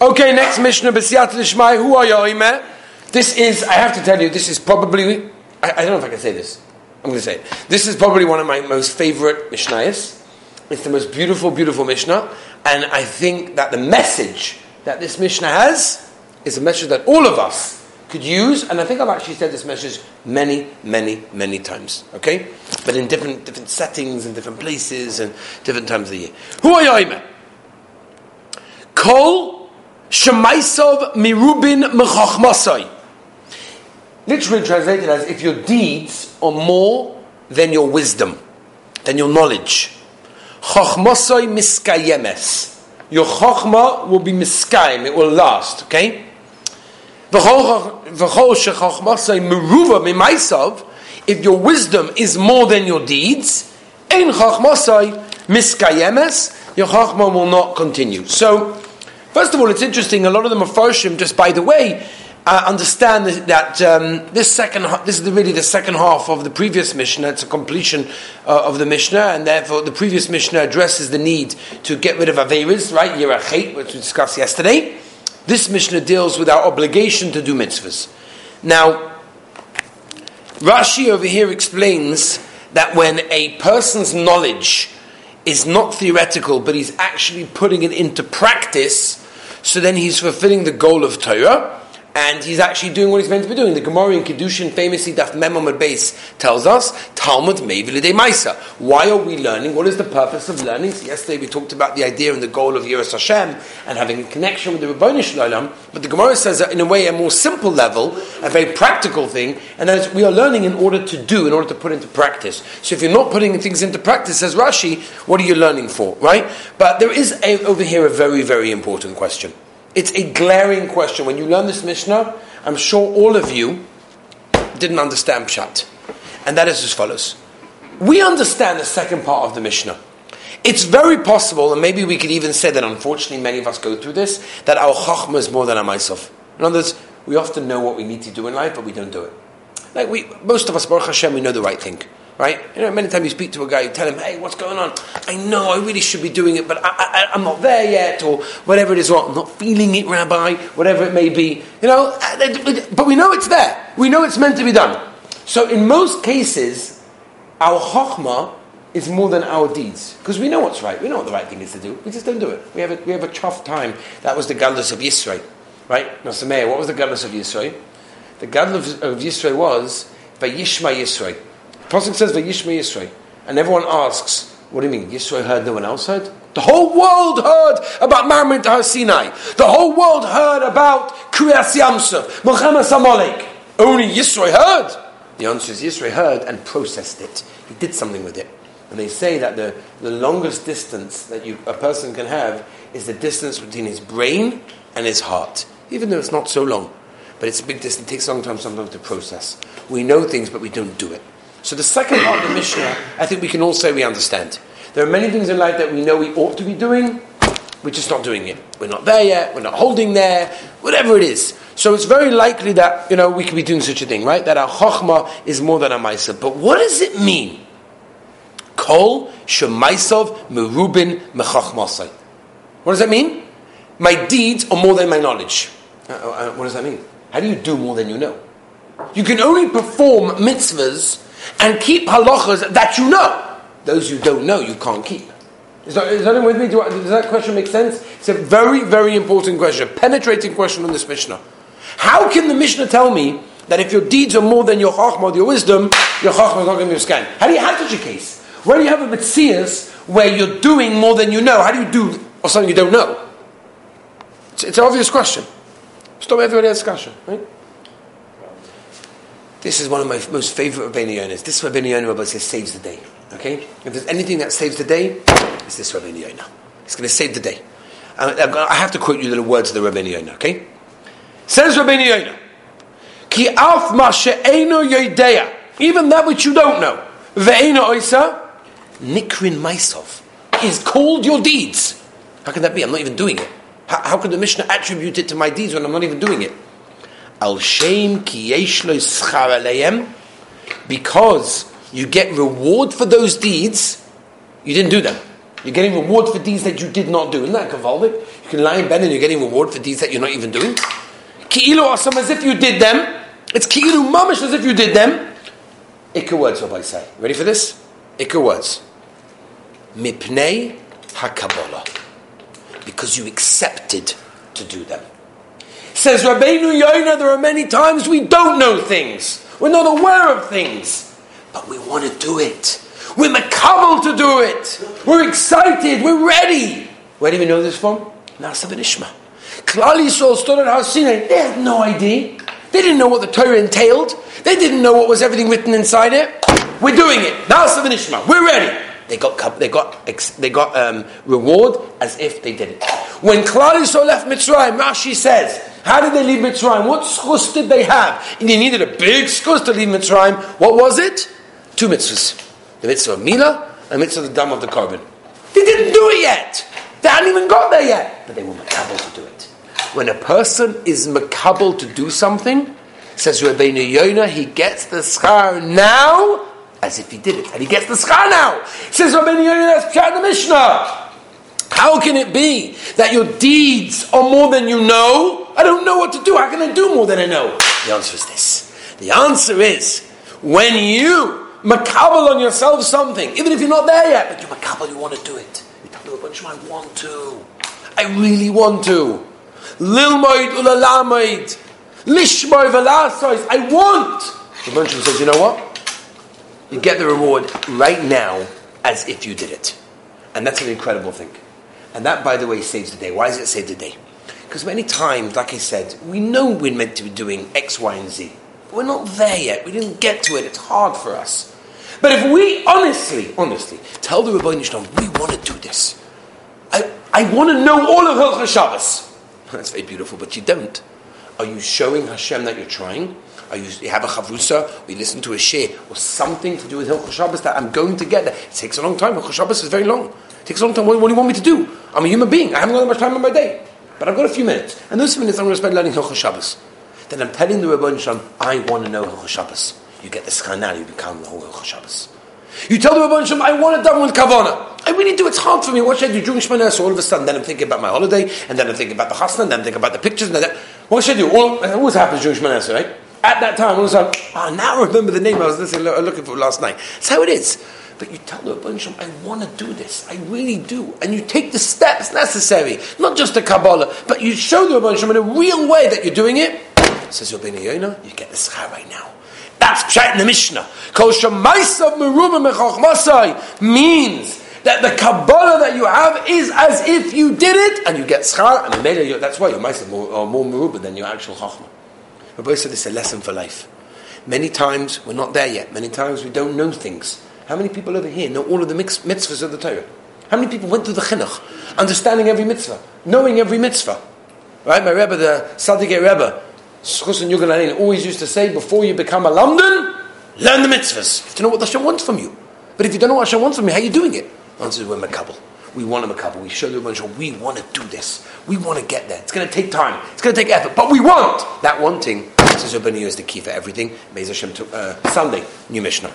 Okay, next Mishnah, B'siyat Lishmai, who are you, This is, I have to tell you, this is probably, I, I, don't know if I can say this. I'm going to say it. This is probably one of my most favorite Mishnayos. It's the most beautiful, beautiful Mishnah. And I think that the message that this Mishnah has is a message that all of us could use, and I think I've actually said this message many, many, many times. Okay, but in different different settings and different places and different times of the year. Who are you, Kol shemaisov mirubin mechachmasai. Literally translated as if your deeds are more than your wisdom, than your knowledge. Chachmasai miskayemes. Your chachma will be miskayim, it will last, okay? If your wisdom is more than your deeds, in your chachma will not continue. So, first of all, it's interesting. A lot of them are farshim. Just by the way, uh, understand that um, this second, this is really the second half of the previous Mishnah. It's a completion uh, of the Mishnah, and therefore the previous Mishnah addresses the need to get rid of averis, right? Yiras chet, which we discussed yesterday. This Mishnah deals with our obligation to do mitzvahs. Now, Rashi over here explains that when a person's knowledge is not theoretical, but he's actually putting it into practice, so then he's fulfilling the goal of Torah and he's actually doing what he's meant to be doing. The Gemara in Kedushin famously Daf Mem amud beis tells us Talmud Mevilide Maisa. Why are we learning? What is the purpose of learning? So yesterday we talked about the idea and the goal of Yiras Hashem and having a connection with the Ribono Shel Olam. But the Gemara says that in a way a more simple level, a very practical thing, and that we are learning in order to do, in order to put into practice. So if you're not putting things into practice, says Rashi, what are you learning for, right? But there is a, over here a very, very important question. It's a glaring question. When you learn this Mishnah, I'm sure all of you didn't understand Pshat. And that is as follows. We understand the second part of the Mishnah. It's very possible, and maybe we could even say that unfortunately many of us go through this, that our chachma is more than our myself. In other words, we often know what we need to do in life, but we don't do it. Like we, most of us, Baruch Hashem, we know the right thing right? You know, many times you speak to a guy, you tell him, hey, what's going on? I know I really should be doing it, but I, am not there yet, or whatever it is, or I'm not feeling it, Rabbi, whatever it may be. You know, uh, but we know it's there. We know it's meant to be done. So in most cases, our chokhmah is more than our deeds. Because we know what's right. We know what the right thing is to do. We just don't do it. We have a, we have a tough time. That was the Gadlus of Yisro. Right? Now, Sameah, what was the Gadlus of Yisro? The Gadlus of Yisro was by Vayishma Yisro. Pasuk says Vayishma Yisro, and everyone asks, "What do you mean? Yisro heard, no one else heard." The whole world heard about Maamad Har Sinai. The whole world heard about Kriyas Yamsuf, Milchemes Amalek. Only Yisro heard. The answer is Yisro heard and processed it. He did something with it. And they say that the, the longest distance that you, a person can have is the distance between his brain and his heart, even though it's not so long. But it's a big distance. It takes a long time sometimes to process. We know things, but we don't do it. So the second part of the Mishnah, I think we can all say we understand. There are many things in life that we know we ought to be doing, we're just not doing it. We're not there yet, we're not holding there, whatever it is. So it's very likely that, you know, we could be doing such a thing, right? That our chokhmah is more than our maisa. But what does it mean? Kol shemaisov merubin mechachmasai. What does that mean? My deeds are more than my knowledge. Uh, uh, what does that mean? How do you do more than you know? You can only perform mitzvahs and keep halachas that you know. Those you don't know, you can't keep. Is that, is that with me? Do I, does that question make sense? It's a very, very important question, a penetrating question on this Mishnah. How can the Mishnah tell me that if your deeds are more than your chachma, your wisdom, your chachma is not going to be scan? How do you have such a case? Where do you have a mitzias where you're doing more than you know, how do you do or something you don't know? It's, it's an obvious question. Stop everybody discussion, right? This is one of my most favorite Rabbeinu Yonahs. This Rabbeinu Yonah Rabbi says saves the day. Okay? If there's anything that saves the day, it's this Rabbeinu Yonah. It's going to save the day. I have to quote you the words of the Rabbeinu Yonah, okay? Says Rabbeinu Yonah, Ki af even that which you don't know, ve'eno oisa, nikrin maisov, is called your deeds. How can that be? I'm not even doing it. How, how could the Mishnah attribute it to my deeds when I'm not even doing it? Al shem ki because you get reward for those deeds, you didn't do them. You're getting reward for deeds that you did not do. Isn't that kavaldik? You can lie in bed and you're getting reward for deeds that you're not even doing. Ki'ilu asam as if you did them. It's ki'ilu mamish as if you did them. Ikka words, Rabbi say. Ready for this? Ikka words. Mipnei hakabbalah. Because you accepted to do them. Says Rabbeinu Yonah, there are many times we don't know things. We're not aware of things. But we want to do it. We're makabel to do it. We're excited. We're ready. Where do we know this from? Na'aseh V'nishma. Klal Yisrael stood at Har Sinai. They had no idea. They didn't know what the Torah entailed. They didn't know what was everything written inside it. We're doing it. Na'aseh V'nishma. We're ready. They got they got they got um, reward as if they did it. When Klal Yisrael left Mitzrayim, Rashi says, "How did they leave Mitzrayim? What schus did they have? And they needed a big schus to leave Mitzrayim. What was it? Two mitzvahs: the mitzvah of Mila and the mitzvah of the dam of the korban. They didn't do it yet. They hadn't even got there yet, but they were makabel to do it. When a person is makabel to do something, says Rabbeinu Yonah, he gets the schar now as if he did it, and he gets the schar now. Says Rabbeinu Yonah, that's Pshat the Mishnah. How can it be that your deeds are more than you know? I don't know what to do. How can I do more than I know? The answer is this. The answer is when you makabel on yourself something, even if you're not there yet, but you makabel, you want to do it. You tell the bunch, of I want to. I really want to. Lilmoid ulalamoid. Lishmoy velasois. I want. The bunch says, you know what? You get the reward right now as if you did it. And that's an incredible thing. And that, by the way, saves the day. Why does it save the day? Because many times, like I said, we know we're meant to be doing X, Y, and Z. We're not there yet. We didn't get to it. It's hard for us. But if we honestly, honestly, tell the Rabbi Shalom, we want to do this. I, I want to know all of Hilchah Shabbos. That's very beautiful, but you don't. Are you showing Hashem that you're trying? Are you, you have a chavrusa, or you listen to a shir, or something to do with Hilchah Shabbos that I'm going to get there. It takes a long time. Hilchah Shabbos is very long. It takes a long time. What, what, do you want me to do? I'm a human being. I haven't got that much time in my day. But I've got a few minutes. And those few minutes I'm going to spend learning Hilchah Shabbos. Then I'm telling the Rabbi Shalom, I want to know Hilchah Shabbos. You get the schana, you become the whole Shabbos. You tell the Rabban Shem, I want it done with kavana. I really do. It's hard for me. What should I do during Shemana? So all of a sudden, then I'm thinking about my holiday, and then I'm thinking about the chasna, and then I'm thinking about the pictures, and then what should I do? All, it always happens during Shemana, right? At that time, all of a sudden, oh, now I remember the name I was listening, looking for last night. That's how it is. But you tell the Shem, I want to do this. I really do. And you take the steps necessary. Not just the Kabbalah, but you show the Shem in a real way that you're doing it. Says Rabbeinu Yonah, you get the schar right now. That's pshat in the Mishnah. Shemaisav merubah mechachmasai means that the Kabbalah that you have is as if you did it, and you get schar, and maybe that's why your maisav are more merubah than your actual chachma. Rabbi said it's a lesson for life. Many times we're not there yet. Many times we don't know things. How many people over here know all of the mitzvahs of the Torah? How many people went through the chinuch, understanding every mitzvah, knowing every mitzvah? Right, my Rebbe, the Sadiq Rebbe, Schus and Yugal always used to say, before you become a lamdan, learn the mitzvahs. You have to know what the Hashem wants from you. But if you don't know what Hashem wants from you, how are you doing it? The answer is we're makabel. We want a makabel. We show the Hashem, we want to do this. We want to get there. It's going to take time. It's going to take effort. But we want. That wanting, says Rabbeinu, is the key for everything. Beis Hashem, uh, Sunday, new Mishnah.